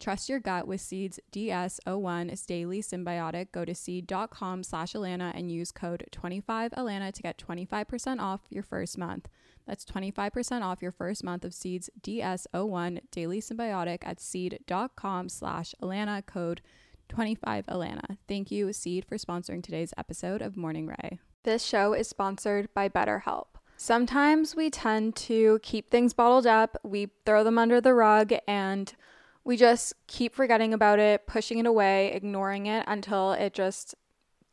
Trust your gut with Seeds DS01 is daily Synbiotic. Go to seed.com slash Allana and use code 25Allana to get 25% off your first month. That's 25% off your first month of Seeds DS01 Daily Synbiotic at seed.com slash Allana code 25Allana. Thank you, Seed, for sponsoring today's episode of Morning Rae. This show is sponsored by BetterHelp. Sometimes we tend to keep things bottled up, we throw them under the rug, and we just keep forgetting about it, pushing it away, ignoring it until it just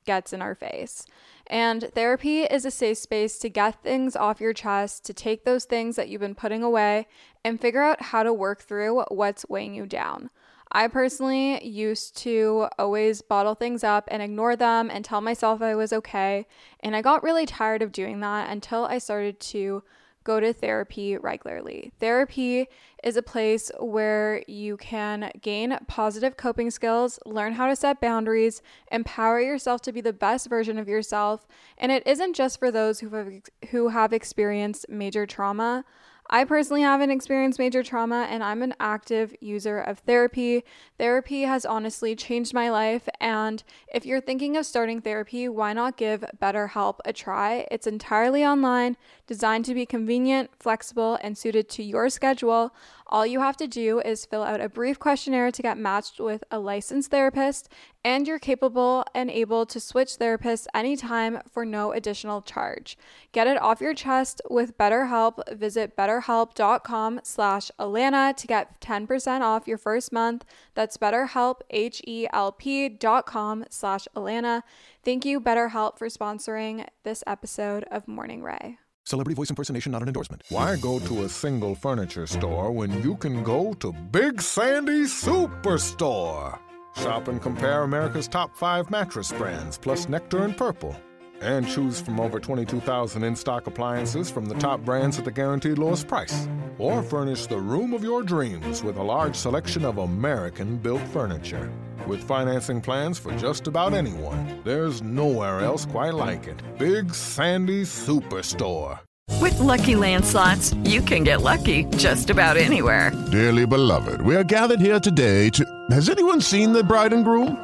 gets in our face. And therapy is a safe space to get things off your chest, to take those things that you've been putting away and figure out how to work through what's weighing you down. I personally used to always bottle things up and ignore them and tell myself I was okay. And I got really tired of doing that until I started to go to therapy regularly. Therapy is a place where you can gain positive coping skills, learn how to set boundaries, empower yourself to be the best version of yourself, and it isn't just for those who have who have experienced major trauma. I personally haven't experienced major trauma and I'm an active user of therapy. Therapy has honestly changed my life. And if you're thinking of starting therapy, why not give BetterHelp a try? It's entirely online, designed to be convenient, flexible, and suited to your schedule. All you have to do is fill out a brief questionnaire to get matched with a licensed therapist, and you're capable and able to switch therapists anytime for no additional charge. Get it off your chest with BetterHelp. Visit betterhelp.com slash Allana to get 10% off your first month. That's betterhelp, H-E-L-P dot com slash Allana. Thank you, BetterHelp, for sponsoring this episode of Morning Rae. Celebrity voice impersonation not an endorsement. Why go to a single furniture store when you can go to Big Sandy Superstore? Shop and compare America's top five mattress brands, plus Nectar and Purple. And choose from over 22,000 in stock appliances from the top brands at the guaranteed lowest price. Or furnish the room of your dreams with a large selection of American built furniture. With financing plans for just about anyone, there's nowhere else quite like it. Big Sandy Superstore. With LuckyLand Slots, you can get lucky just about anywhere. Dearly beloved, we are gathered here today to. Has anyone seen the bride and groom?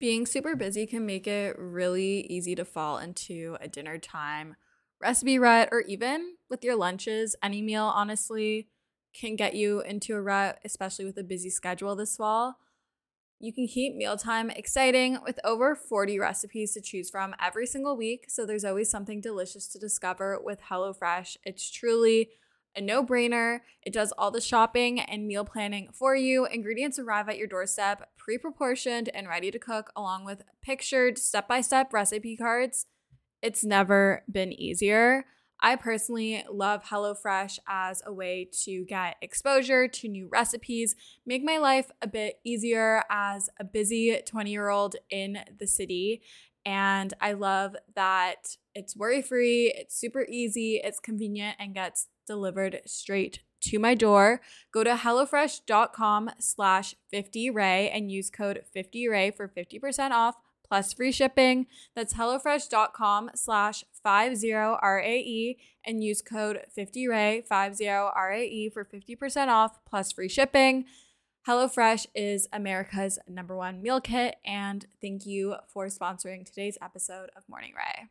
Being super busy can make it really easy to fall into a dinner time recipe rut, or even with your lunches. Any meal, honestly, can get you into a rut, especially with a busy schedule this fall. You can keep mealtime exciting with over 40 recipes to choose from every single week. So there's always something delicious to discover with HelloFresh. It's truly a no brainer. It does all the shopping and meal planning for you. Ingredients arrive at your doorstep, pre proportioned and ready to cook, along with pictured step by step recipe cards. It's never been easier. I personally love HelloFresh as a way to get exposure to new recipes, make my life a bit easier as a busy 20 year old in the city. And I love that it's worry free, it's super easy, it's convenient, and gets delivered straight to my door. Go to HelloFresh.com slash 50RAE and use code 50RAE for 50% off plus free shipping. That's HelloFresh.com slash 50RAE and use code 50RAE, 50RAE for 50% off plus free shipping. HelloFresh is America's number one meal kit, and thank you for sponsoring today's episode of Morning Rae.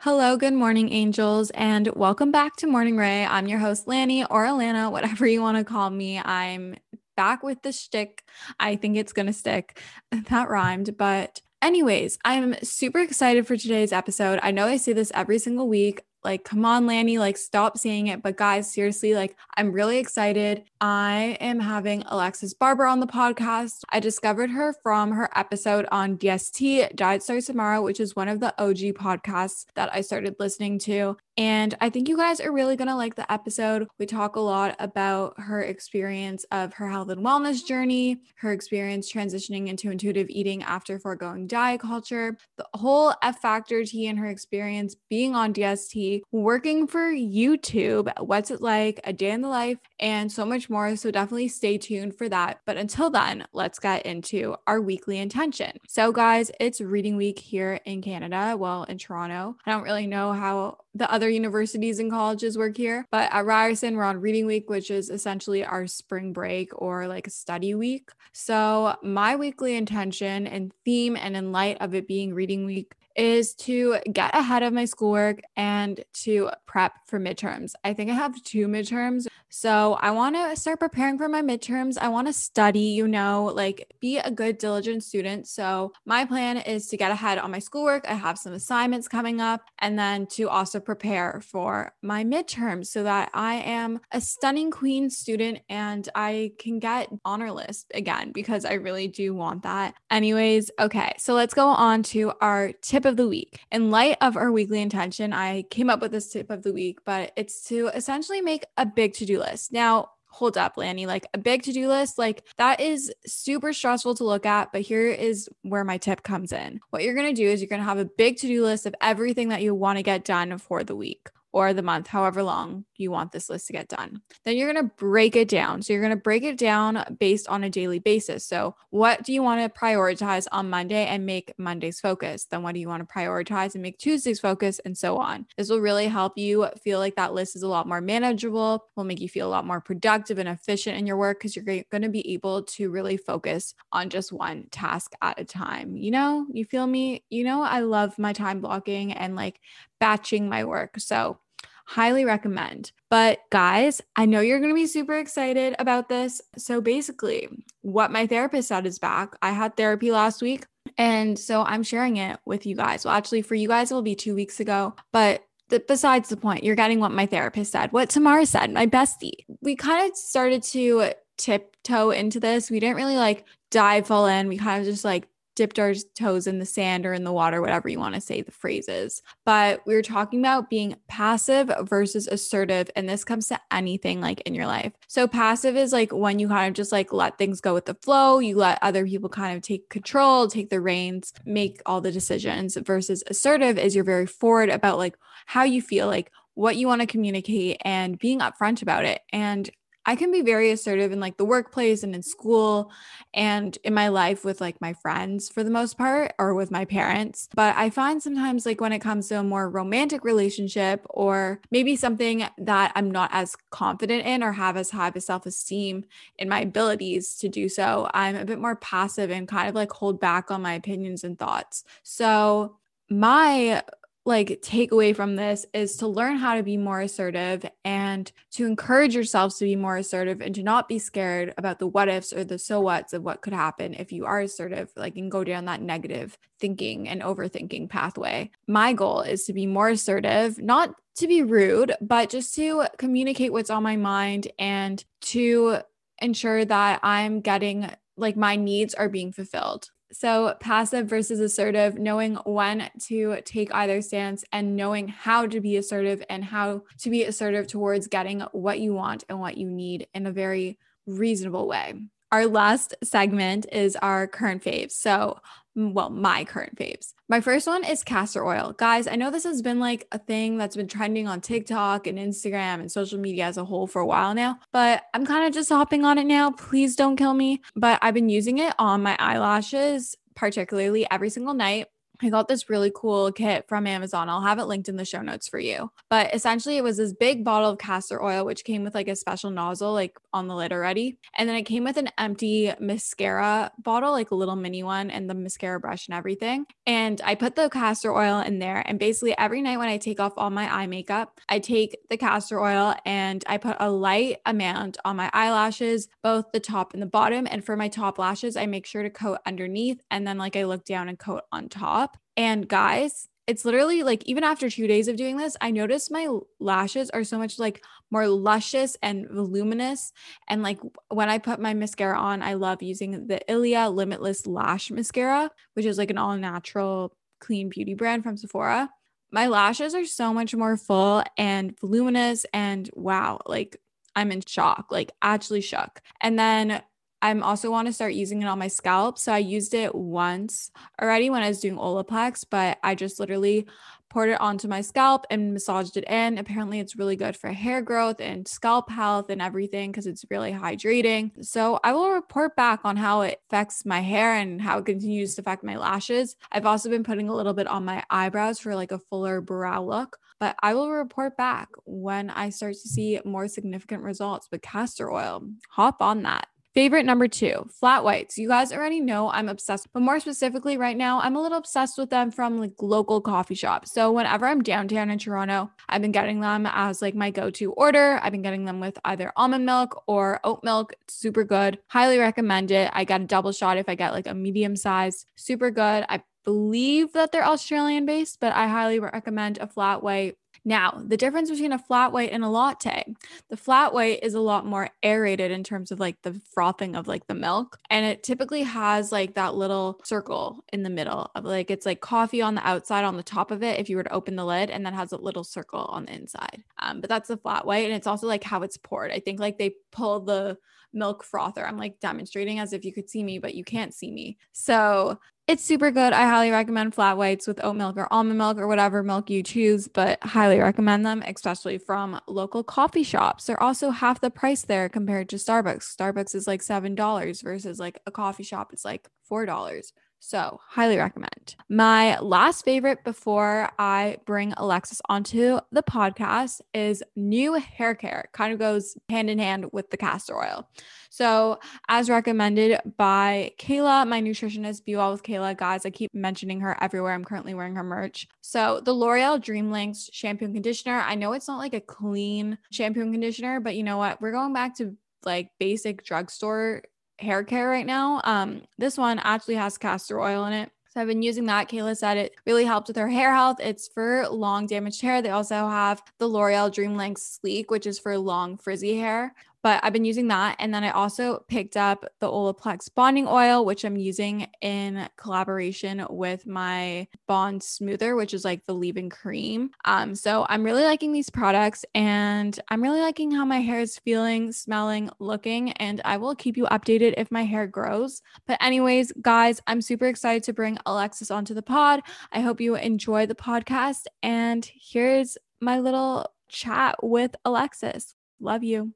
Hello, good morning, angels, and welcome back to Morning Rae. I'm your host, Lani or Allana, whatever you want to call me. I'm back with the shtick. I think it's going to stick. That rhymed, but Anyways, I'm super excited for today's episode. I know I say this every single week. Like, come on, Lani, like, stop saying it. But guys, seriously, like, I'm really excited. I am having Alexis Barber on the podcast. I discovered her from her episode on DST, Diet Starts Tomorrow, which is one of the OG podcasts that I started listening to. And I think you guys are really going to like the episode. We talk a lot about her experience of her health and wellness journey, her experience transitioning into intuitive eating after foregoing diet culture, the whole F Factor T and her experience being on DST, working for YouTube, what's it like, a day in the life, and so much more. So definitely stay tuned for that. But until then, let's get into our weekly intention. So, guys, it's reading week here in Canada, well, in Toronto. I don't really know how the other universities and colleges work here. But at Ryerson, we're on reading week, which is essentially our spring break or like study week. So, my weekly intention and theme, and in light of it being reading week, is to get ahead of my schoolwork and to prep for midterms. I think I have two midterms. So I want to start preparing for my midterms. I want to study, you know, like be a good, diligent student. So my plan is to get ahead on my schoolwork. I have some assignments coming up and then to also prepare for my midterms so that I am a stunning queen student and I can get honor list again because I really do want that. Anyways, okay. So let's go on to our tip of the week. In light of our weekly intention, I came up with this tip of the week, but it's to essentially make a big to do list. Now, hold up, Lani, like a big to do list, like that is super stressful to look at. But here is where my tip comes in. What you're going to do is you're going to have a big to do list of everything that you want to get done for the week or the month, however long you want this list to get done. Then you're going to break it down. So you're going to break it down based on a daily basis. So, what do you want to prioritize on Monday and make Monday's focus? Then, what do you want to prioritize and make Tuesday's focus, and so on? This will really help you feel like that list is a lot more manageable, will make you feel a lot more productive and efficient in your work because you're going to be able to really focus on just one task at a time. You know, you feel me? You know, I love my time blocking and like batching my work. So, highly recommend. But guys, I know you're going to be super excited about this. So basically, what my therapist said is back. I had therapy last week. And so I'm sharing it with you guys. Well, actually, for you guys, it will be two weeks ago. But besides the point, you're getting what my therapist said, what Tamara said, my bestie. We kind of started to tiptoe into this. We didn't really like dive full in. We kind of just like dipped our toes in the sand or in the water, whatever you want to say the phrases. But we were talking about being passive versus assertive. And this comes to anything like in your life. So, passive is like when you kind of just like let things go with the flow, you let other people kind of take control, take the reins, make all the decisions, versus assertive is you're very forward about like how you feel, like what you want to communicate and being upfront about it. And I can be very assertive in like the workplace and in school and in my life with like my friends for the most part or with my parents. But I find sometimes like when it comes to a more romantic relationship or maybe something that I'm not as confident in or have as high of a self esteem in my abilities to do so, I'm a bit more passive and kind of like hold back on my opinions and thoughts. So, my like take away from this is to learn how to be more assertive and to encourage yourselves to be more assertive and to not be scared about the what ifs or the so whats of what could happen if you are assertive like and go down that negative thinking and overthinking pathway. My goal is to be more assertive not to be rude but just to communicate what's on my mind and to ensure that i'm getting like my needs are being fulfilled so, passive versus assertive, knowing when to take either stance and knowing how to be assertive and how to be assertive towards getting what you want and what you need in a very reasonable way. Our last segment is our current faves. So, well, my current faves. My first one is castor oil. Guys, I know this has been like a thing that's been trending on TikTok and Instagram and social media as a whole for a while now, but I'm kind of just hopping on it now. Please don't kill me. But I've been using it on my eyelashes, particularly every single night. I got this really cool kit from Amazon. I'll have it linked in the show notes for you. But essentially, it was this big bottle of castor oil, which came with like a special nozzle, like on the lid already. And then it came with an empty mascara bottle, like a little mini one, and the mascara brush and everything. And I put the castor oil in there. And basically, every night when I take off all my eye makeup, I take the castor oil and I put a light amount on my eyelashes, both the top and the bottom. And for my top lashes, I make sure to coat underneath. And then, like, I look down and coat on top. And guys, it's literally like even after two days of doing this, I noticed my lashes are so much like more luscious and voluminous. And like when I put my mascara on, I love using the Ilia Limitless Lash Mascara, which is like an all natural clean beauty brand from Sephora. My lashes are so much more full and voluminous. And wow, like I'm in shock, like actually shook. And then I'm also want to start using it on my scalp. So I used it once already when I was doing Olaplex, but I just literally poured it onto my scalp and massaged it in. Apparently, it's really good for hair growth and scalp health and everything because it's really hydrating. So, I will report back on how it affects my hair and how it continues to affect my lashes. I've also been putting a little bit on my eyebrows for like a fuller brow look, but I will report back when I start to see more significant results with castor oil. Hop on that. Favorite number two, flat whites. You guys already know I'm obsessed, but more specifically, right now, I'm a little obsessed with them from like local coffee shops. So whenever I'm downtown in Toronto, I've been getting them as like my go to order. I've been getting them with either almond milk or oat milk. It's super good. Highly recommend it. I got a double shot if I get like a medium size. Super good. I believe that they're Australian based, but I highly recommend a flat white now, the difference between a flat white and a latte, the flat white is a lot more aerated in terms of like the frothing of like the milk. And it typically has like that little circle in the middle of like it's like coffee on the outside on the top of it if you were to open the lid and then has a little circle on the inside. Um, but that's the flat white. And it's also like how it's poured. I think like they pull the milk frother. I'm like demonstrating as if you could see me, but you can't see me. So it's super good. I highly recommend flat whites with oat milk or almond milk or whatever milk you choose, but highly recommend them, especially from local coffee shops. They're also half the price there compared to Starbucks. Starbucks is like $7 versus like a coffee shop, it's like $4. So, highly recommend. My last favorite before I bring Alexis onto the podcast is new hair care. kind of goes hand in hand with the castor oil. So, as recommended by Kayla, my nutritionist, Be Well with Kayla, guys, I keep mentioning her everywhere. I'm currently wearing her merch. So, the L'Oreal Dream Lengths shampoo and conditioner. I know it's not like a clean shampoo and conditioner, but you know what? We're going back to like basic drugstore hair care right now. Um, this one actually has castor oil in it. So I've been using that. Kayla said it really helped with her hair health. It's for long damaged hair. They also have the L'Oreal Dream Length Sleek, which is for long frizzy hair but I've been using that. And then I also picked up the Olaplex bonding oil, which I'm using in collaboration with my Bond Smoother, which is like the leave-in cream. Um, so I'm really liking these products and I'm really liking how my hair is feeling, smelling, looking, and I will keep you updated if my hair grows. But, anyways, guys, I'm super excited to bring Alexis onto the pod. I hope you enjoy the podcast. And here's my little chat with Alexis. Love you.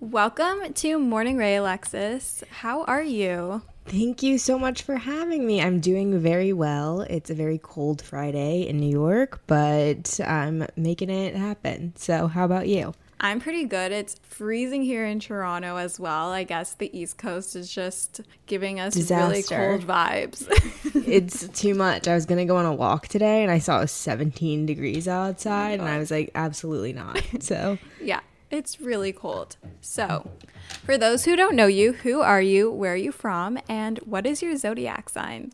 Welcome to Morning Rae, Alexis. How are you? Thank you so much for having me. I'm doing very well. It's a very cold Friday in New York, but I'm making it happen. So, how about you? I'm pretty good. It's freezing here in Toronto as well. I guess the East Coast is just giving us Disaster. really cold vibes. it's too much. I was going to go on a walk today and I saw it was 17 degrees outside oh and I oh was like, absolutely not. So, yeah, it's really cold. So, for those who don't know you, who are you? Where are you from? And what is your zodiac sign?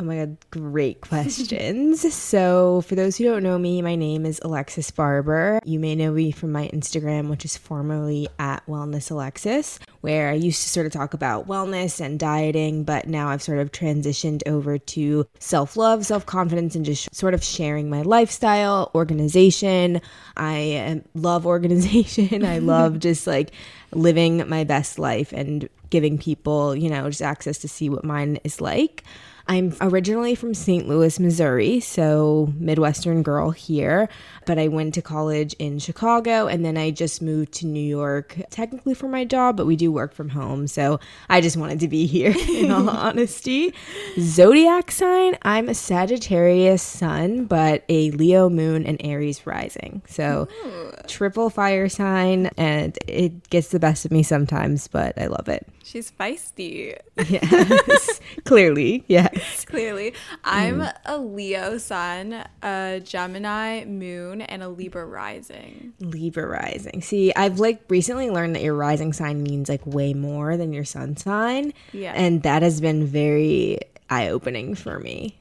Oh my God, great questions. so, for those who don't know me, my name is Alexis Barber. You may know me from my Instagram, which is formerly at Wellness Alexis, where I used to sort of talk about wellness and dieting, but now I've sort of transitioned over to self love, self confidence, and just sort of sharing my lifestyle, organization. I love organization. I love just like living my best life and giving people, you know, just access to see what mine is like. I'm originally from St. Louis, Missouri, so Midwestern girl here, but I went to college in Chicago and then I just moved to New York, technically for my job, but we do work from home. So I just wanted to be here in all honesty. Zodiac sign I'm a Sagittarius sun, but a Leo moon and Aries rising. So Ooh. triple fire sign, and it gets the best of me sometimes, but I love it. She's feisty. Yes, clearly. Yes. Clearly. I'm mm. a Leo sun, a Gemini moon, and a Libra rising. Libra rising. See, I've like recently learned that your rising sign means like way more than your sun sign. Yeah. And that has been very eye opening for me.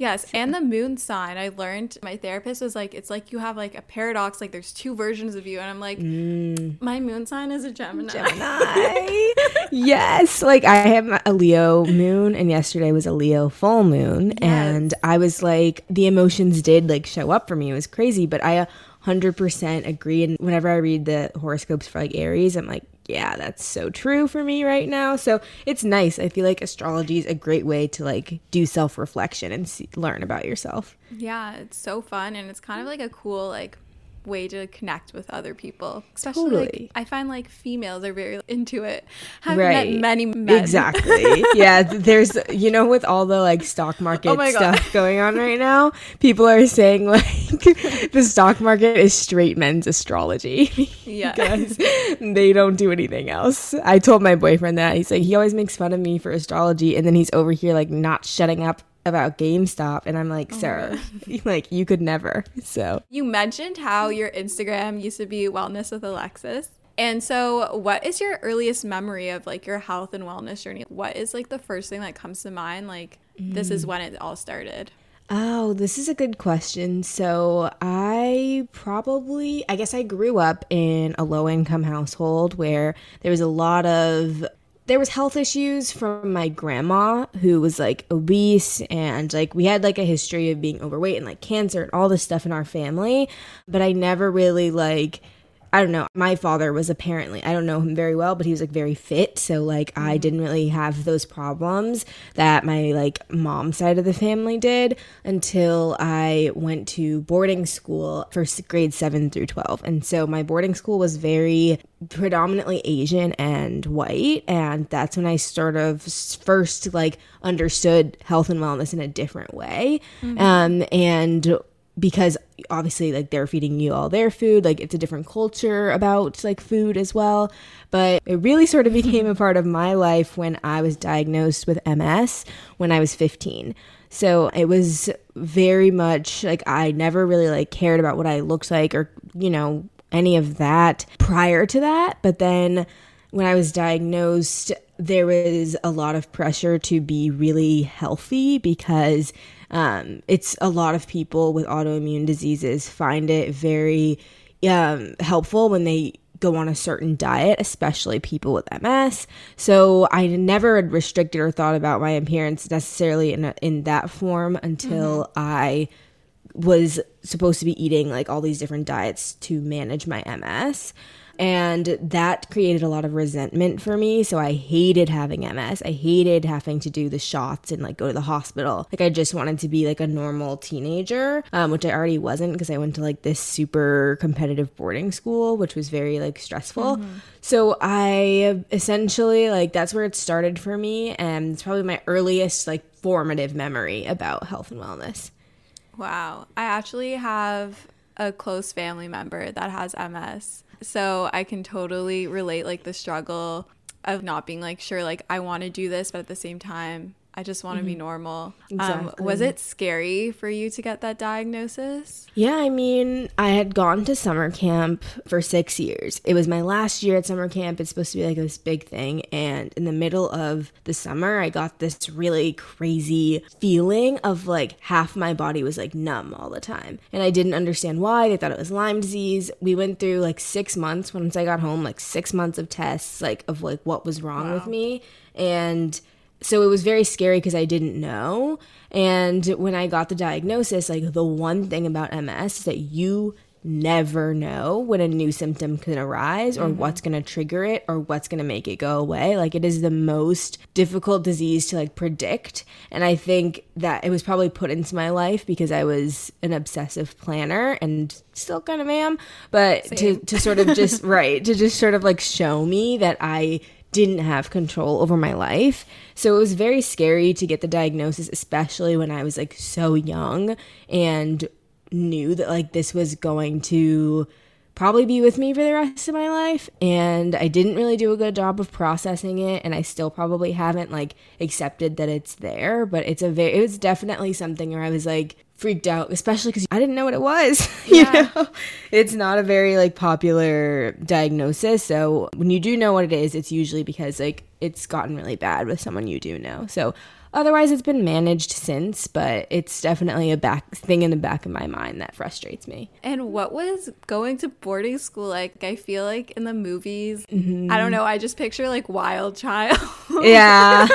Yes, and the moon sign. I learned my therapist was like, it's like you have like a paradox, like there's two versions of you. And I'm like, mm. my moon sign is a Gemini. Gemini. yes. Like I have a Leo moon, and yesterday was a Leo full moon. Yes. And I was like, the emotions did like show up for me. It was crazy, but I 100% agree. And whenever I read the horoscopes for like Aries, I'm like, yeah, that's so true for me right now. So it's nice. I feel like astrology is a great way to like do self reflection and see, learn about yourself. Yeah, it's so fun. And it's kind of like a cool, like, way to connect with other people. Especially totally. like I find like females are very into it. Haven't right. met many men. Exactly. yeah. There's you know, with all the like stock oh market oh stuff going on right now, people are saying like the stock market is straight men's astrology. Yeah. because they don't do anything else. I told my boyfriend that. He's like, he always makes fun of me for astrology and then he's over here like not shutting up about GameStop and I'm like, oh sir, like you could never. So you mentioned how your Instagram used to be wellness with Alexis. And so what is your earliest memory of like your health and wellness journey? What is like the first thing that comes to mind? Like mm. this is mm. when it all started. Oh, this is a good question. So, I probably, I guess I grew up in a low income household where there was a lot of there was health issues from my grandma who was like obese and like we had like a history of being overweight and like cancer and all this stuff in our family but i never really like I don't know. My father was apparently, I don't know him very well, but he was like very fit. So, like, I mm-hmm. didn't really have those problems that my like mom side of the family did until I went to boarding school for grade seven through 12. And so, my boarding school was very predominantly Asian and white. And that's when I sort of first like understood health and wellness in a different way. Mm-hmm. Um, and because obviously like they're feeding you all their food like it's a different culture about like food as well. But it really sort of became a part of my life when i was diagnosed with ms when i was 15 so it was very much like i never really like cared about what i looked like or you know any of that prior to that. But then when i was diagnosed there was a lot of pressure to be really healthy because um, it's a lot of people with autoimmune diseases find it very um, helpful when they go on a certain diet, especially people with MS. So I never had restricted or thought about my appearance necessarily in a, in that form until mm-hmm. I was supposed to be eating like all these different diets to manage my MS. And that created a lot of resentment for me. So I hated having MS. I hated having to do the shots and like go to the hospital. Like I just wanted to be like a normal teenager, um, which I already wasn't because I went to like this super competitive boarding school, which was very like stressful. Mm-hmm. So I essentially like that's where it started for me. And it's probably my earliest like formative memory about health and wellness. Wow. I actually have a close family member that has MS. So I can totally relate like the struggle of not being like sure like I want to do this but at the same time I just want to mm-hmm. be normal. Exactly. Um, was it scary for you to get that diagnosis? Yeah, I mean, I had gone to summer camp for six years. It was my last year at summer camp. It's supposed to be like this big thing. And in the middle of the summer, I got this really crazy feeling of like half my body was like numb all the time. And I didn't understand why. They thought it was Lyme disease. We went through like six months once I got home, like six months of tests, like of like what was wrong wow. with me. And so it was very scary because I didn't know. And when I got the diagnosis, like the one thing about MS is that you never know when a new symptom can arise or mm-hmm. what's going to trigger it or what's going to make it go away. Like it is the most difficult disease to like predict. And I think that it was probably put into my life because I was an obsessive planner and still kind of am, but to to sort of just right, to just sort of like show me that I didn't have control over my life. So it was very scary to get the diagnosis, especially when I was like so young and knew that like this was going to probably be with me for the rest of my life and I didn't really do a good job of processing it and I still probably haven't like accepted that it's there but it's a very it was definitely something where I was like freaked out especially cuz I didn't know what it was you know? It's not a very like popular diagnosis so when you do know what it is it's usually because like it's gotten really bad with someone you do know. So Otherwise, it's been managed since, but it's definitely a back thing in the back of my mind that frustrates me. And what was going to boarding school like? I feel like in the movies, Mm-hmm. I don't know, I just picture like Wild Child. Yeah,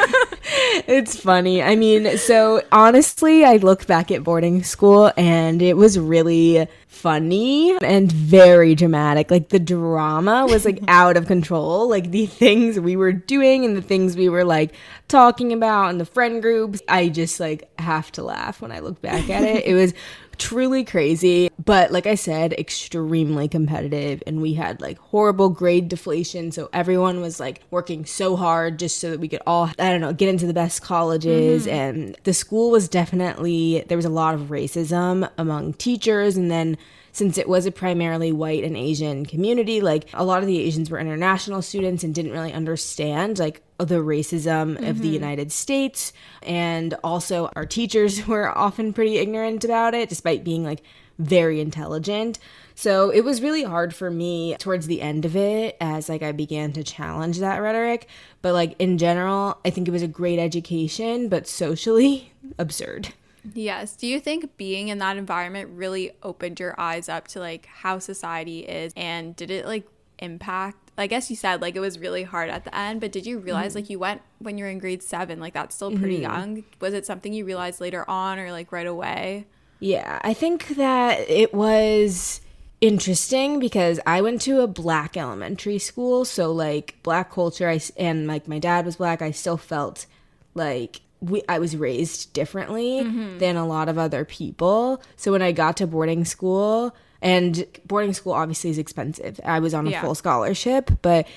it's funny. I mean, so honestly, I look back at boarding school and it was really funny and very dramatic. Like the drama was like out of control. Like the things we were doing and the things we were like talking about in the friend groups. I just like have to laugh when I look back at it. It was truly crazy but like i said extremely competitive and we had like horrible grade deflation so everyone was like working so hard just so that we could all i don't know get into the best colleges mm-hmm. and the school was definitely there was a lot of racism among teachers and then since it was a primarily white and Asian community, like a lot of the Asians were international students and didn't really understand like the racism of the mm-hmm. United States. And also, our teachers were often pretty ignorant about it, despite being like very intelligent. So it was really hard for me towards the end of it as like I began to challenge that rhetoric. But like in general, I think it was a great education, but socially absurd. Yes. Do you think being in that environment really opened your eyes up to like how society is and did it like impact I guess you said like it was really hard at the end, but did you realize mm-hmm. like you went when you're in grade 7, like that's still pretty mm-hmm. young? Was it something you realized later on or like right away? Yeah, I think that it was interesting because I went to a black elementary school, so like black culture I and like my dad was black, I still felt like we I was raised differently mm-hmm. than a lot of other people. So when I got to boarding school and boarding school obviously is expensive. I was on a Yeah. full scholarship, but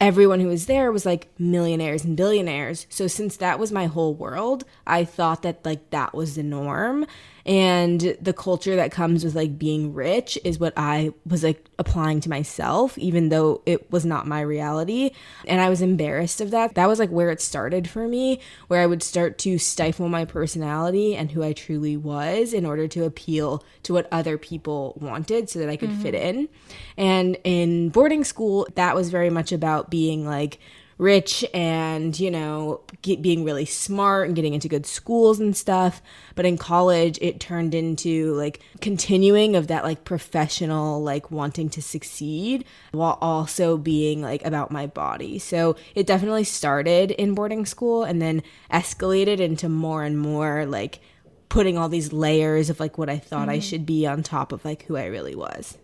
everyone who was there was like millionaires and billionaires. So since that was my whole world, I thought that like that was the norm. And the culture that comes with like being rich is what I was like applying to myself, even though it was not my reality. And I was embarrassed of that. That was like where it started for me, where I would start to stifle my personality and who I truly was in order to appeal to what other people wanted so that I could fit mm-hmm. in. And in boarding school, that was very much about being like, rich and you know get, being really smart and getting into good schools and stuff. But in college it turned into like continuing of that like professional like wanting to succeed while also being like about my body. So it definitely started in boarding school and then escalated into more and more like putting all these layers of like what i thought i mm-hmm. should be on top of like who i really was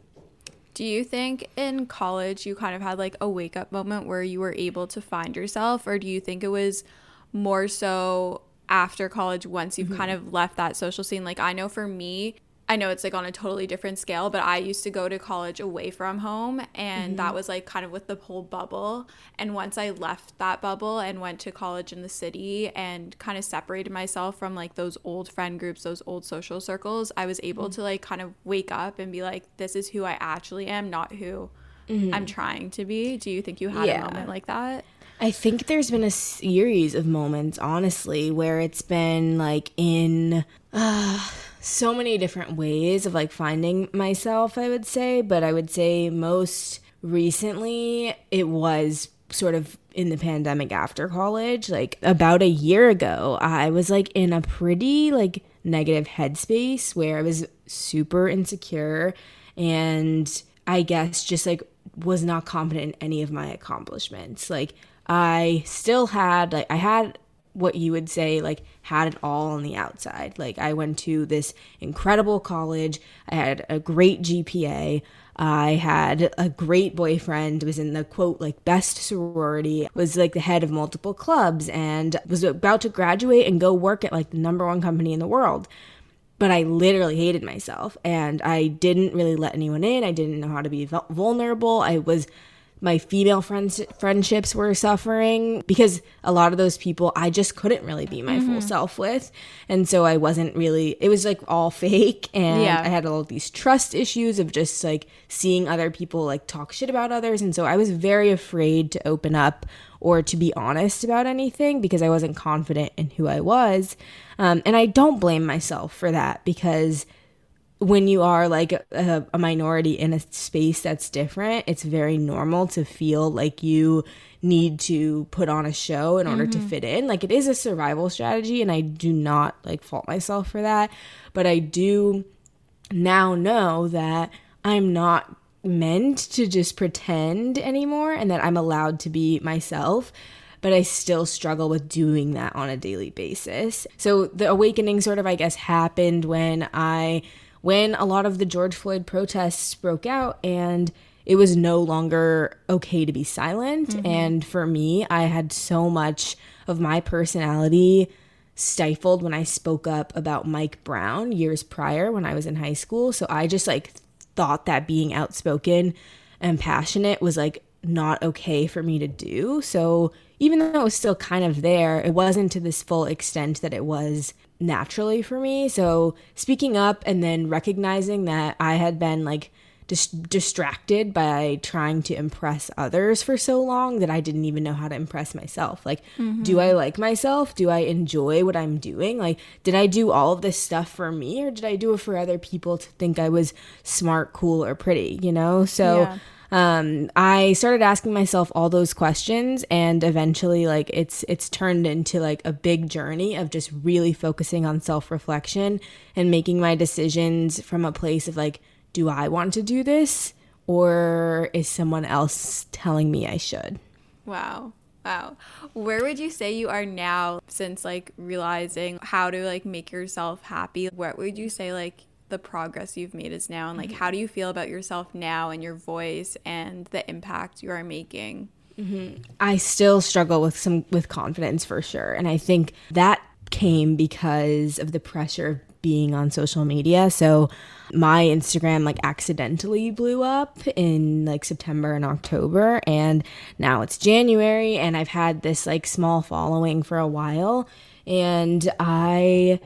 Do you think in college you kind of had like a wake up moment where you were able to find yourself, or do you think it was more so after college once you've mm-hmm. kind of left that social scene? Like, I know for me, I know it's like on a totally different scale, but I used to go to college away from home, and that mm-hmm. was like kind of with the whole bubble. And once I left that bubble and went to college in the city and kind of separated myself from like those old friend groups, those old social circles, I was able mm-hmm. to like kind of wake up and be like, this is who I actually am, not who mm-hmm. I'm trying to be. Do you think you had Yeah. a moment like that? I think there's been a series of moments, honestly, where it's been like in uh, so many different ways of like finding myself, I would say. But I would say most recently it was sort of in the pandemic after college. Like about a year ago, I was like in a pretty like negative headspace where I was super insecure and I guess just like was not confident in any of my accomplishments. Like I still had like I had what you would say like had it all on the outside. Like I went to this incredible college. I had a great GPA. I had a great boyfriend, was in the quote, like best sorority, was like the head of multiple clubs, and was about to graduate and go work at like the number one company in the world. But I literally hated myself and I didn't really let anyone in. I didn't know how to be vulnerable. I was my female friends friendships were suffering because a lot of those people I just couldn't really be my mm-hmm. full self with. And so I wasn't really it was like all fake and yeah. I had all these trust issues of just like seeing other people like talk shit about others and so I was very afraid to open up or to be honest about anything because I wasn't confident in who I was. Um, and I don't blame myself for that because when you are like a, a, minority in a space that's different, it's very normal to feel like you need to put on a show in order mm-hmm. to fit in. Like it is a survival strategy and I do not like fault myself for that, but I do now know that I'm not meant to just pretend anymore and that I'm allowed to be myself but I still struggle with doing that on a daily basis. So the awakening sort of, I guess, happened when I when a lot of the George Floyd protests broke out and it was no longer okay to be silent. Mm-hmm. And for me, I had so much of my personality stifled when I spoke up about Mike Brown years prior when I was in high school. So I just like thought that being outspoken and passionate was like not okay for me to do. So even though it was still kind of there, it wasn't to this full extent that it was naturally for me. So speaking up and then recognizing that I had been like dis- distracted by trying to impress others for so long that I didn't even know how to impress myself. Like, mm-hmm. do I like myself? Do I enjoy what I'm doing? Like, did I do all of this stuff for me or did I do it for other people to think I was smart, cool, or pretty, you know? So, yeah um, I started asking myself all those questions, and eventually, like it's it's turned into like a big journey of just really focusing on self reflection and making my decisions from a place of like, do I want to do this, or is someone else telling me I should? Wow. Wow. Where would you say you are now since like realizing how to like make yourself happy? What would you say like the progress you've made is now and like mm-hmm. how do you feel about yourself now and your voice and the impact you are making mm-hmm. i still struggle with some with confidence for sure and i think that came because of the pressure of being on social media so my instagram like accidentally blew up in like september and october and now it's january and i've had this like small following for a while and i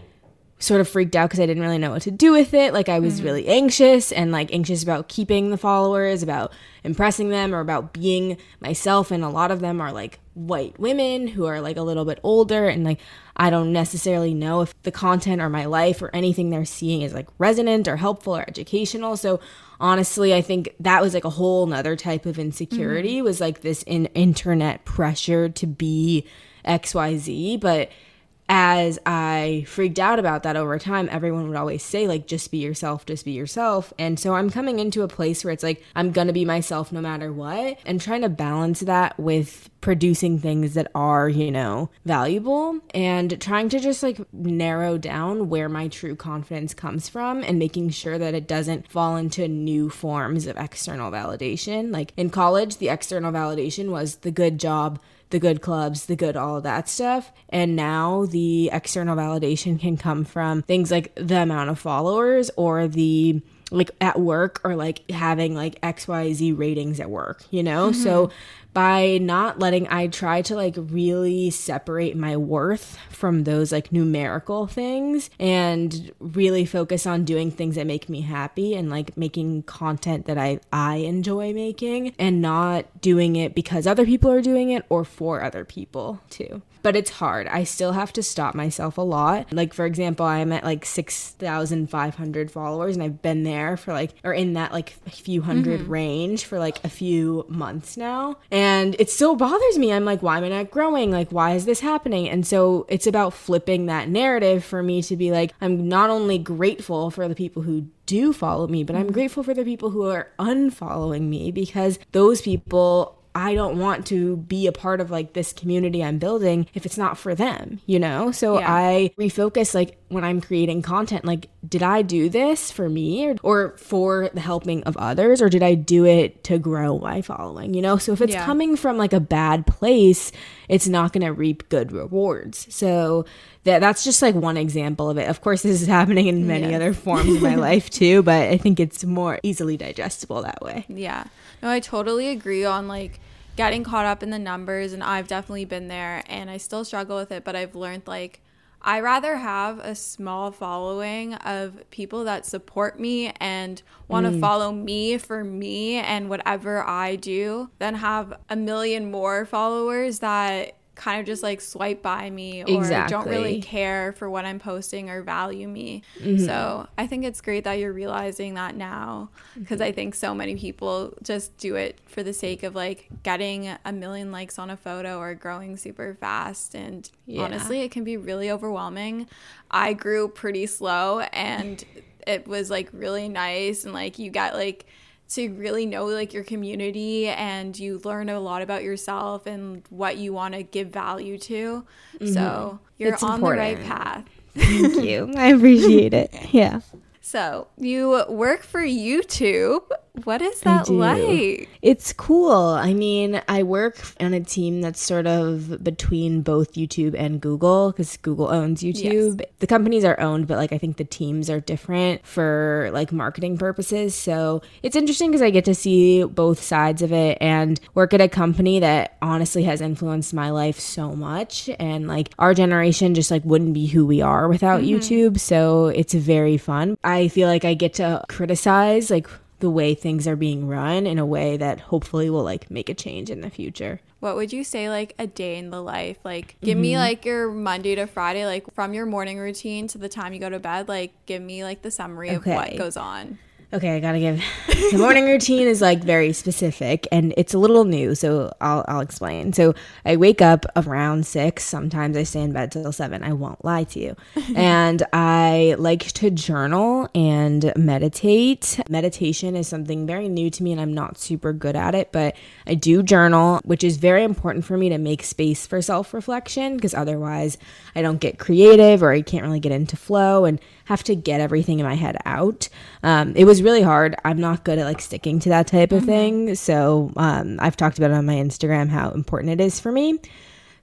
sort of freaked out because I didn't really know what to do with it. Like I was mm-hmm. really anxious and like anxious about keeping the followers, about impressing them or about being myself and a lot of them are like white women who are like a little bit older and like I don't necessarily know if the content or my life or anything they're seeing is like resonant or helpful or educational. So honestly, I think that was like a whole nother type of insecurity mm-hmm. was like this in internet pressure to be XYZ, but as I freaked out about that over time, everyone would always say, like, just be yourself, just be yourself. And so I'm coming into a place where it's like, I'm gonna be myself no matter what, and trying to balance that with producing things that are, you know, valuable and trying to just like narrow down where my true confidence comes from and making sure that it doesn't fall into new forms of external validation. Like in college, the external validation was the good job the good clubs, the good all of that stuff. And now the external validation can come from things like the amount of followers or the like at work or like having like XYZ ratings at work, you know? Mm-hmm. So by not letting I try to like really separate my worth from those like numerical things and really focus on doing things that make me happy and like making content that I I enjoy making and not doing it because other people are doing it or for other people too but it's hard. I still have to stop myself a lot. Like, for example, I'm at like 6,500 followers and I've been there for like, or in that like few 100 mm-hmm. range for like a few months now. And it still bothers me. I'm like, why am I not growing? Like, why is this happening? And so it's about flipping that narrative for me to be like, I'm not only grateful for the people who do follow me, but I'm mm-hmm. grateful for the people who are unfollowing me because those people I don't want to be a part of like this community I'm building if it's not for them, you know? So Yeah. I refocus like when I'm creating content, like, did I do this for me or, or for the helping of others, or did I do it to grow my following, you know? So if it's Yeah. coming from like a bad place, it's not going to reap good rewards. So that that's just like one example of it. Of course, this is happening in many Yeah. other forms of my life too, but I think it's more easily digestible that way. Yeah. No, I totally agree on like getting caught up in the numbers and I've definitely been there and I still struggle with it, but I've learned like I rather have a small following of people that support me and want to mm. follow me for me and whatever I do than have a million more followers that kind of just like swipe by me or don't really care for what I'm posting or value me. Mm-hmm. So I think it's great that you're realizing that now because Mm-hmm. I think so many people just do it for the sake of like getting a million likes on a photo or growing super fast. And Yeah. honestly, it can be really overwhelming. I grew pretty slow and it was like really nice and like you got like to really know like your community and you learn a lot about yourself and what you want to give value to. So mm-hmm. you're It's on the right path. Thank you. I appreciate it. Yeah. So you work for YouTube. What is that like? It's cool. I mean, I work on a team that's sort of between both YouTube and Google because Google owns YouTube. The companies are owned, but like I think the teams are different for like marketing purposes. So it's interesting because I get to see both sides of it and work at a company that honestly has influenced my life so much. And like our generation just like wouldn't be who we are without mm-hmm. YouTube. So it's very fun. I feel like I get to criticize like the way things are being run in a way that hopefully will like make a change in the future. What would you say like a day in the life? Like give Mm-hmm. me like your Monday to Friday, like from your morning routine to the time you go to bed, like give me like the summary of what goes on. Okay, I gotta give the morning routine is like very specific and it's a little new, so I'll I'll explain. So I wake up around six. Sometimes I stay in bed till seven. I won't lie to you. and I like to journal and meditate. Meditation is something very new to me and I'm not super good at it, but I do journal, which is very important for me to make space for self-reflection because otherwise I don't get creative or I can't really get into flow and have to get everything in my head out. Um, it was really hard. I'm not good at like sticking to that type of thing. So um, I've talked about it on my Instagram how important it is for me.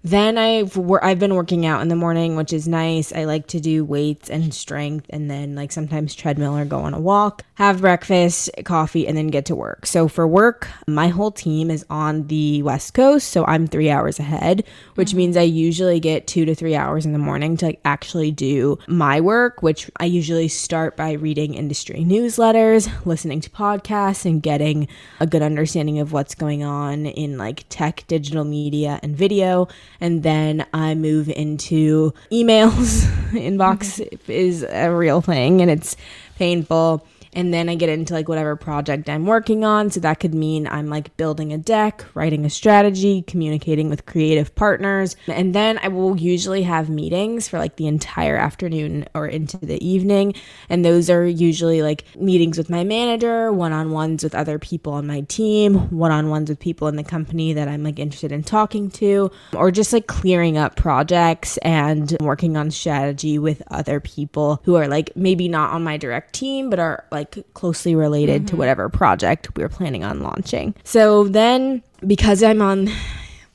Then I've wor- I've been working out in the morning, which is nice. I like to do weights and strength, and then like sometimes treadmill or go on a walk. Have breakfast, coffee, and then get to work. So for work, my whole team is on the West Coast, so I'm three hours ahead, which mm-hmm. means I usually get two to three hours in the morning to like actually do my work. Which I usually start by reading industry newsletters, listening to podcasts, and getting a good understanding of what's going on in like tech, digital media, and video and then I move into emails. Inbox mm-hmm. is a real thing and it's painful. And then I get into like whatever project I'm working on. So that could mean I'm like building a deck, writing a strategy, communicating with creative partners. And then I will usually have meetings for like the entire afternoon or into the evening. And those are usually like meetings with my manager, one on ones with other people on my team, one on ones with people in the company that I'm like interested in talking to, or just like clearing up projects and working on strategy with other people who are like maybe not on my direct team, but are like closely related to mm-hmm. whatever project we're planning on launching. So then because I'm on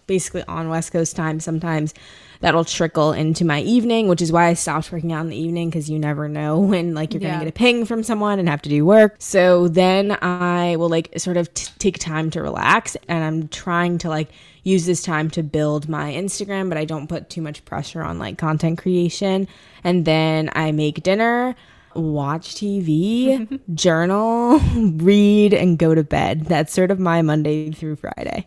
basically on West Coast time, sometimes that'll trickle into my evening, which is why I stopped working out in the evening because you never know when like you're Yeah. gonna get a ping from someone and have to do work. So then I will like sort of t- take time to relax, and I'm trying to like use this time to build my Instagram, but I don't put too much pressure on like content creation. And then I make dinner. Watch TV, journal, read, and go to bed. That's sort of my Monday through Friday.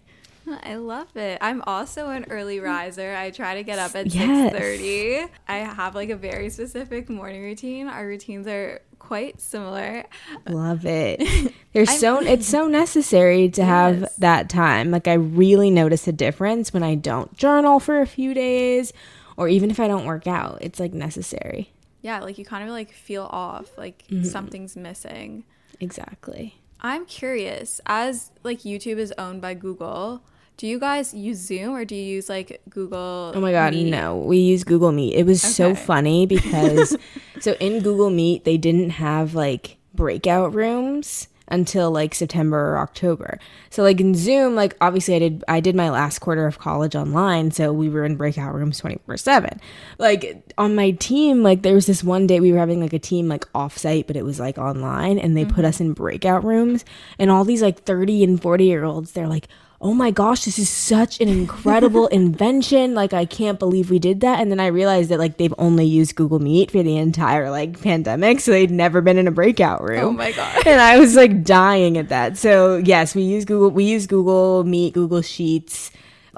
I love it. I'm also an early mm. riser. I try to get up at Yes. 6:30. I have like a very specific morning routine. Our routines are quite similar. Love it. There's so it's so necessary to have that time. Like I really notice a difference when I don't journal for a few days or even if I don't work out. It's like necessary. Yeah, like you kind of like feel off, like mm-hmm. something's missing. Exactly. I'm curious, as like YouTube is owned by Google, Do you guys use Zoom or do you use like Google? Oh my god, Meet? no. We use Google Meet. It was so funny because so in Google Meet they didn't have like breakout rooms until like September or October. So like in Zoom, like obviously I did I did my last quarter of college online, so we were in breakout rooms 24/7. Like on my team, like there was this one day we were having like a team like offsite, but it was like online and they put mm-hmm. us in breakout rooms and all these like 30 and 40 year olds, they're like oh my gosh, this is such an incredible invention. Like, I can't believe we did that. And then I realized that, like, they've only used Google Meet for the entire, like, pandemic. So they'd never been in a breakout room. Oh my God. And I was, like, dying at that. So, yes, we use Google, we use Google Meet, Google Sheets.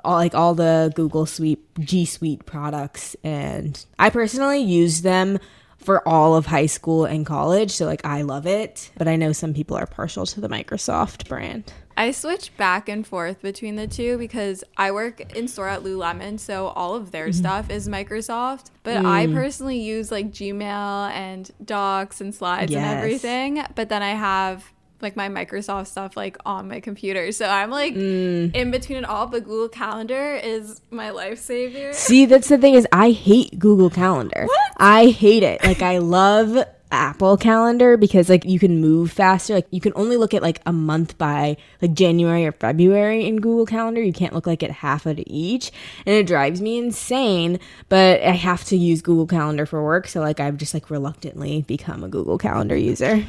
All, like all the Google Suite, G Suite products, and I personally use them for all of high school and college. So, like, I love it, but I know some people are partial to the Microsoft brand. I switch back and forth between the two because I work in store at Lululemon, so all of their mm-hmm. stuff is Microsoft. But I mm. personally use like Gmail and Docs and slides Yes. and everything. But then I have like my Microsoft stuff like on my computer. So I'm like mm. in between it all, but Google Calendar is my lifesaver. See, that's the thing is I hate Google Calendar. I hate it. Like I love Apple Calendar because like you can move faster. Like you can only look at like a month by like January or February in Google Calendar. You can't look like at half of each, and it drives me insane. But I have to use Google Calendar for work, so like I've just like reluctantly become a Google Calendar user.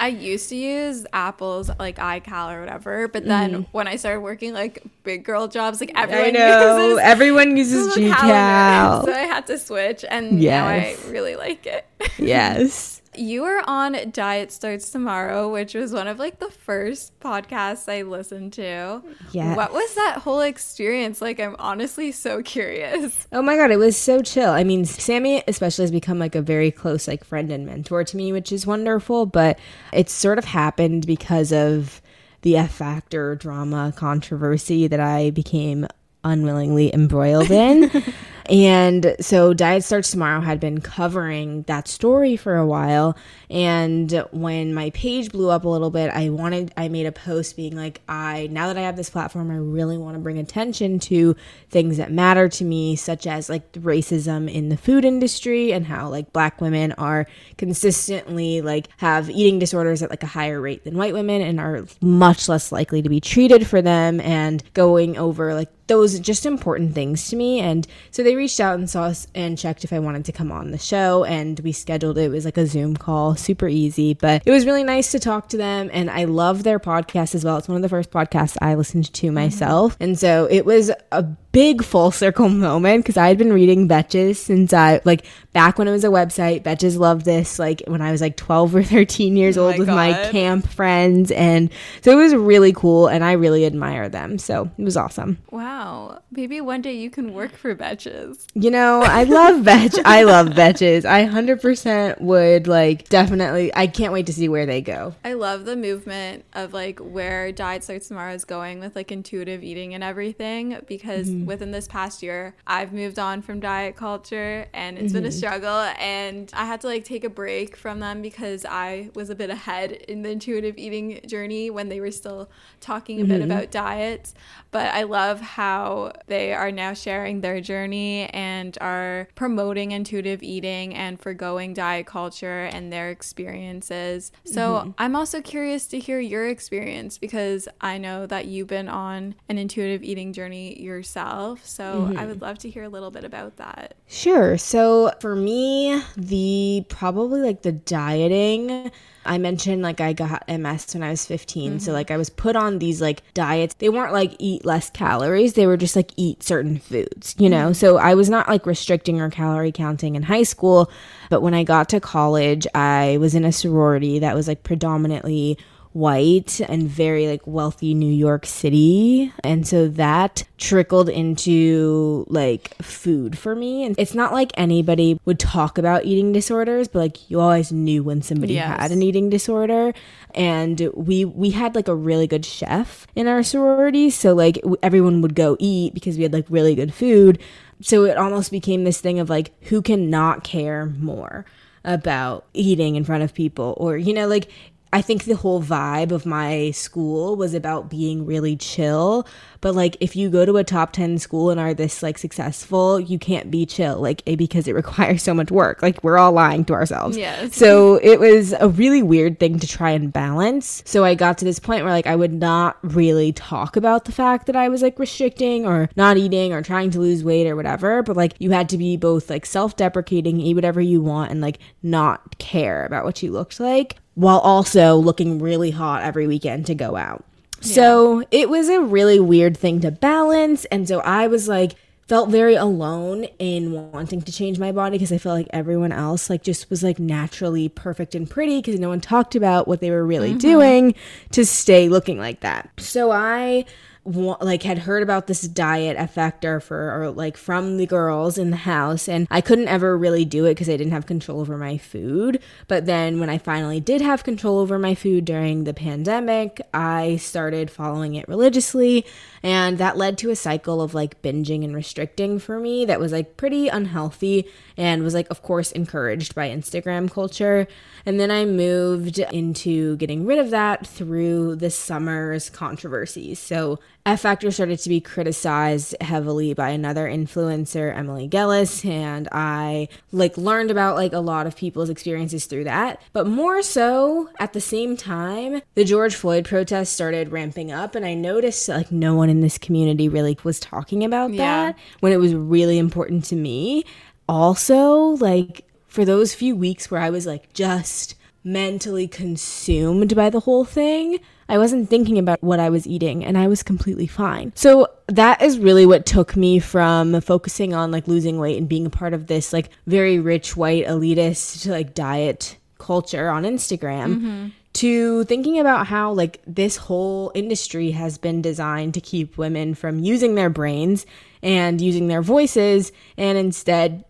I used to use Apple's like iCal or whatever, but then mm-hmm. when I started working like big girl jobs, like everyone I know uses everyone uses Google GCal. Calendar. So I had to switch, and now I really like it. yes. You were on Diet Starts Tomorrow, which was one of like the first podcasts I listened to. Yes. What was that whole experience like? I'm honestly so curious. Oh my god, it was so chill. I mean, Sami especially has become like a very close like friend and mentor to me, which is wonderful, but it sort of happened because of the F factor drama controversy that I became unwillingly embroiled in. and so Diet Starts Tomorrow had been covering that story for a while. And when my page blew up a little bit, I wanted, I made a post being like, I, now that I have this platform, I really want to bring attention to things that matter to me, such as like racism in the food industry and how like black women are consistently like have eating disorders at like a higher rate than white women and are much less likely to be treated for them and going over like those just important things to me and so they reached out and saw us and checked if I wanted to come on the show and we scheduled it. It was like a Zoom call, super easy, but it was really nice to talk to them and I love their podcast as well. It's one of the first podcasts I listened to myself. And so it was a big full circle moment because I had been reading Betches since I like back when it was a website. Betches loved this like when I was like 12 or 13 years Oh old my with my camp friends and so it was really cool and I really admire them. So it was awesome. Wow. Maybe one day you can work for Betches. You know, I love Betch. I love Betches. I 100% would like definitely. I can't wait to see where they go. I love the movement of like where Diet Starts Tomorrow is going with like intuitive eating and everything because mm-hmm. Mm-hmm. within this past year, I've moved on from diet culture and it's been a mm-hmm. struggle. And I had to like take a break from them because I was a bit ahead in the intuitive eating journey when they were still talking a bit mm-hmm. about diets. But I love how they are now sharing their journey and are promoting intuitive eating and forgoing diet culture and their experiences. So I'm also curious to hear your experience because I know that you've been on an intuitive eating journey yourself. So I mm-hmm. would love to hear a little bit about that. Sure. So for me, the probably like the dieting. I mentioned like I got MS when I was 15. So mm-hmm. like I was put on these like diets. They weren't like eat less calories. They were just like eat certain foods, you know? Mm-hmm. So I was not like restricting or calorie counting in high school. But when I got to college, I was in a sorority that was like predominantly white and very like wealthy New York City. And so that trickled into like food for me. And it's not like anybody would talk about eating disorders, but like you always knew when somebody Yes. had an eating disorder. And we we had like a really good chef in our sorority, so like w- everyone would go eat because we had like really good food. So it almost became this thing of like who can not care more about eating in front of people or you know like I think the whole vibe of my school was about being really chill. But like if you go to a top 10 school and are this like successful, you can't be chill like eh, because it requires so much work. Like we're all lying to ourselves. Yes. So it was a really weird thing to try and balance. So I got to this point where like I would not really talk about the fact that I was like restricting or not eating or trying to lose weight or whatever, but like you had to be both like self-deprecating, eat whatever you want and like not care about what you looked like while also looking really hot every weekend to go out. So it was a really weird thing to balance. And so I was like, felt very alone in wanting to change my body because I felt like everyone else like just was like naturally perfect and pretty because no one talked about what they were really mm-hmm. doing to stay looking like that. So I like had heard about this diet F Factor for or like from the girls in the house and I couldn't ever really do it because I didn't have control over my food. But then when I finally did have control over my food during the pandemic, I started following it religiously and that led to a cycle of like binging and restricting for me that was like pretty unhealthy and was like of course encouraged by Instagram culture. And then I moved into getting rid of that through the summer's controversies. So F Factor started to be criticized heavily by another influencer, Emily Gellis, and I like learned about like a lot of people's experiences through that. But more so at the same time, the George Floyd protests started ramping up and I noticed like no one in this community really was talking about Yeah. that when it was really important to me. Also, like for those few weeks where I was like just mentally consumed by the whole thing, I wasn't thinking about what I was eating and I was completely fine. So that is really what took me from focusing on like losing weight and being a part of this like very rich white elitist like diet culture on Instagram mm-hmm. to thinking about how like this whole industry has been designed to keep women from using their brains and using their voices and instead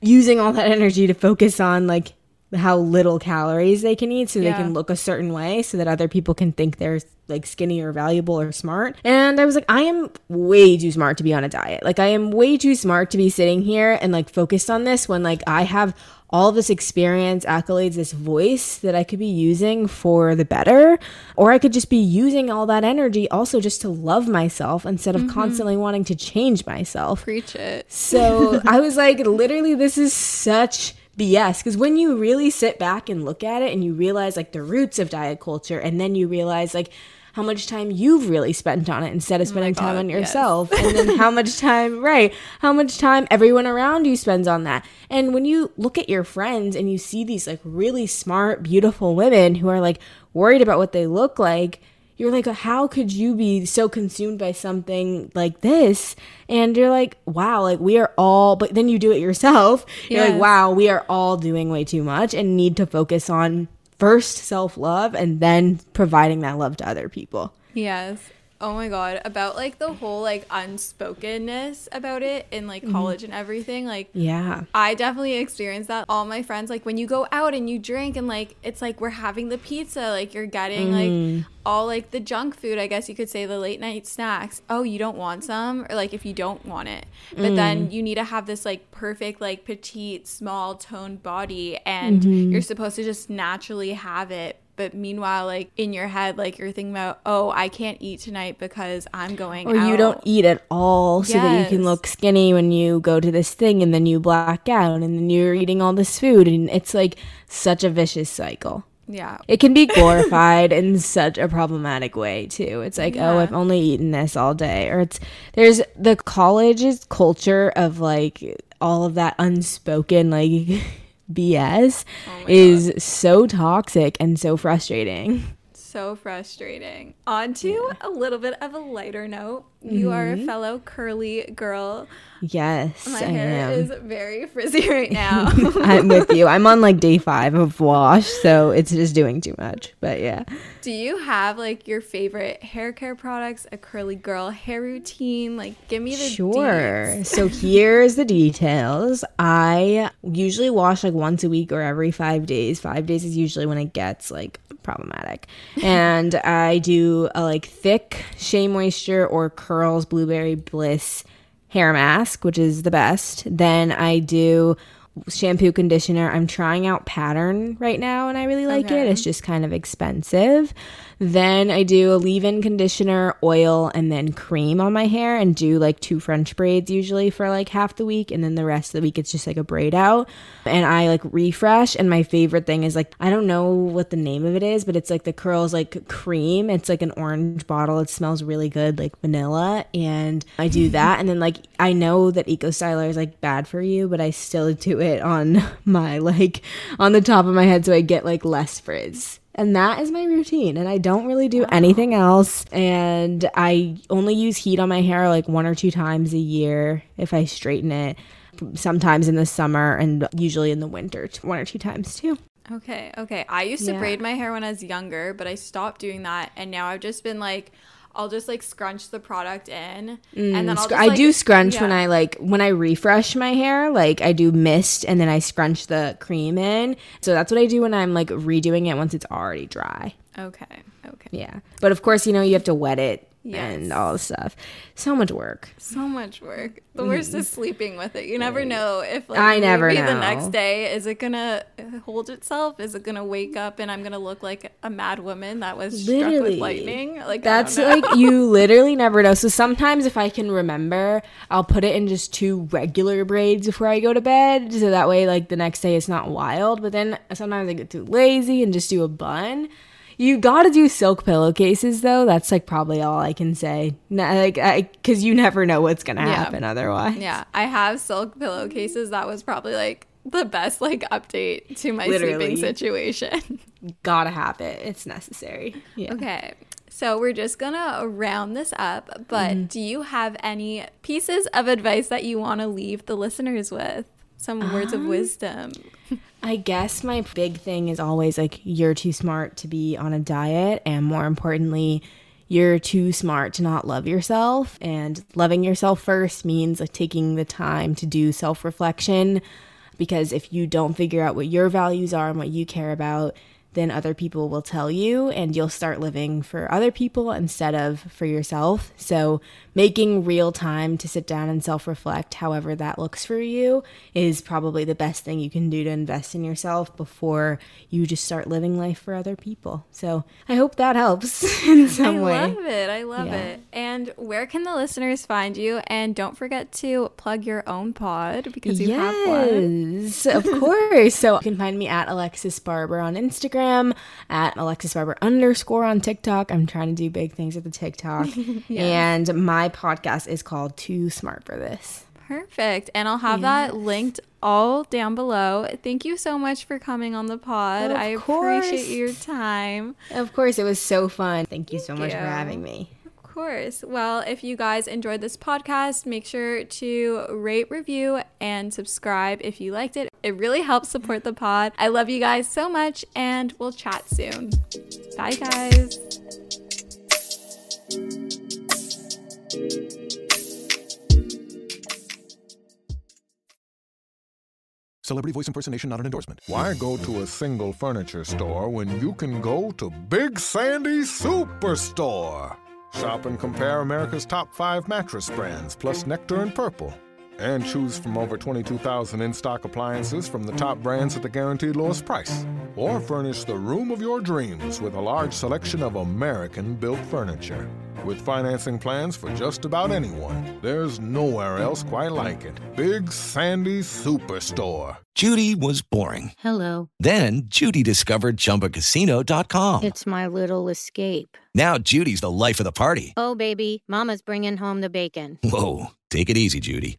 using all that energy to focus on like how little calories they can eat so Yeah. they can look a certain way so that other people can think they're like skinny or valuable or smart. And I was like, I am way too smart to be on a diet. Like I am way too smart to be sitting here and like focused on this when like I have all this experience, accolades, this voice that I could be using for the better. Or I could just be using all that energy also just to love myself instead of mm-hmm. constantly wanting to change myself. Preach it. So I was like, literally, this is such BS. Because when you really sit back and look at it and you realize like the roots of diet culture, and then you realize like how much time you've really spent on it instead of oh spending time God, on yes. yourself, and then how much time, right, how much time everyone around you spends on that. And when you look at your friends and you see these like really smart, beautiful women who are like worried about what they look like, you're like, how could you be so consumed by something like this? And you're like, wow, like we are all, but then you do it yourself. You're like, wow, we are all doing way too much and need to focus on first self love and then providing that love to other people. Yes. Oh my god, about like the whole like unspokenness about it in like Mm-hmm. college and everything. Like Yeah. I definitely experienced that. All my friends, like when you go out and you drink and like it's like we're having the pizza, like you're getting Mm. like all like the junk food, I guess you could say the late night snacks. Oh, you don't want some? Or like if you don't want it. But Mm. then you need to have this like perfect, like petite, small toned body and Mm-hmm. you're supposed to just naturally have it. But meanwhile, like in your head, like you're thinking about, oh, I can't eat tonight because I'm going Or you don't eat at all so that you can look skinny when you go to this thing and then you black out and then you're eating all this food. And it's like such a vicious cycle. Yeah. It can be glorified in such a problematic way too. It's like, oh, I've only eaten this all day, or it's there's the college's culture of like all of that unspoken like BS oh is so toxic and so frustrating. So frustrating. On to a little bit of a lighter note. You are a Mm-hmm. fellow curly girl. Yes, My I hair am. is very frizzy right now. I'm with you. I'm on like day five of wash, so it's just doing too much. But yeah. Do you have like your favorite hair care products, a curly girl hair routine? Like, give me the Sure. deets. So here's the details. I usually wash like once a week or every five days. Five days is usually when it gets like problematic. And I do a like thick Shea Moisture or Curls Blueberry Bliss hair mask, which is the best. Then I do shampoo, conditioner. I'm trying out Pattern right now and I really like Okay. it. It's just kind of expensive. Then I do a leave in conditioner, oil, and then cream on my hair and do like two French braids usually for like half the week. And then the rest of the week it's just like a braid out. And I like refresh. And my favorite thing is like, I don't know what the name of it is, but it's like the curls like cream. It's like an orange bottle. It smells really good, like vanilla. And I do that. And then like, I know that Eco Styler is like bad for you, but I still do it on my like, on the top of my head so I get like less frizz. And that is my routine. And I don't really do anything else. And I only use heat on my hair like one or two times a year if I straighten it. Sometimes in the summer and usually in the winter, one or two times too. Okay, okay. I used to Yeah. braid my hair when I was younger, but I stopped doing that, and now I've just been like, I'll just like scrunch the product in, and mm, then Sc- just, I do scrunch when. I like when I refresh my hair, like I do mist and then I scrunch the cream in. So that's what I do when I'm like redoing it once it's already dry. Okay, okay. Yeah. But of course, you know, you have to wet it Yes. and all the stuff. So much work. So much work. The worst is sleeping with it. You never know if like Mm. I never maybe the next day is it gonna hold itself? Is it gonna wake up and I'm gonna look like a mad woman that was struck Literally. with lightning? Like That's like you literally never know. So sometimes if I can remember, I'll put it in just two regular braids before I go to bed. So that way like the next day it's not wild. But then sometimes I get too lazy and just do a bun. You gotta do silk pillowcases though. That's like probably all I can say. Like, I, cause you never know what's gonna Yeah. happen otherwise. Yeah, I have silk pillowcases. That was probably like the best like update to my Literally. sleeping situation. Gotta have it. It's necessary. Yeah. Okay. So we're just gonna round this up, but Mm-hmm. do you have any pieces of advice that you want to leave the listeners with? Some words Um, of wisdom. I guess my big thing is always like you're too smart to be on a diet, and more importantly, you're too smart to not love yourself. And loving yourself first means like taking the time to do self reflection. Because if you don't figure out what your values are and what you care about, then other people will tell you, and you'll start living for other people instead of for yourself. So, making real time to sit down and self reflect, however that looks for you, is probably the best thing you can do to invest in yourself before you just start living life for other people. So, I hope that helps in some I way. love it. I love Yeah. it. And where can the listeners find you? And don't forget to plug your own pod because you have one. Yes, of course. So you can find me at Alexis Barber on Instagram, at Alexis Barber underscore on TikTok. I'm trying to do big things at the TikTok. And my podcast is called Too Smart for This. Perfect. And I'll have that linked all down below. Thank you so much for coming on the pod. Of I course. appreciate your time. Of course, it was so fun. Thank you so much for having me. Of course. Well, if you guys enjoyed this podcast, make sure to rate, review, and subscribe if you liked it. It really helps support the pod. I love you guys so much, and we'll chat soon. Bye, guys. Celebrity voice impersonation not an endorsement. Why go to a single furniture store when you can go to Big Sandy Superstore? Shop and compare America's top five mattress brands, plus Nectar and Purple. And choose from over 22,000 in stock appliances from the top brands at the guaranteed lowest price. Or furnish the room of your dreams with a large selection of American built furniture. With financing plans for just about anyone, there's nowhere else quite like it. Big Sandy Superstore. Judy was boring. Hello. Then Judy discovered ChumbaCasino.com. It's my little escape. Now Judy's the life of the party. Oh, baby, Mama's bringing home the bacon. Whoa, take it easy, Judy.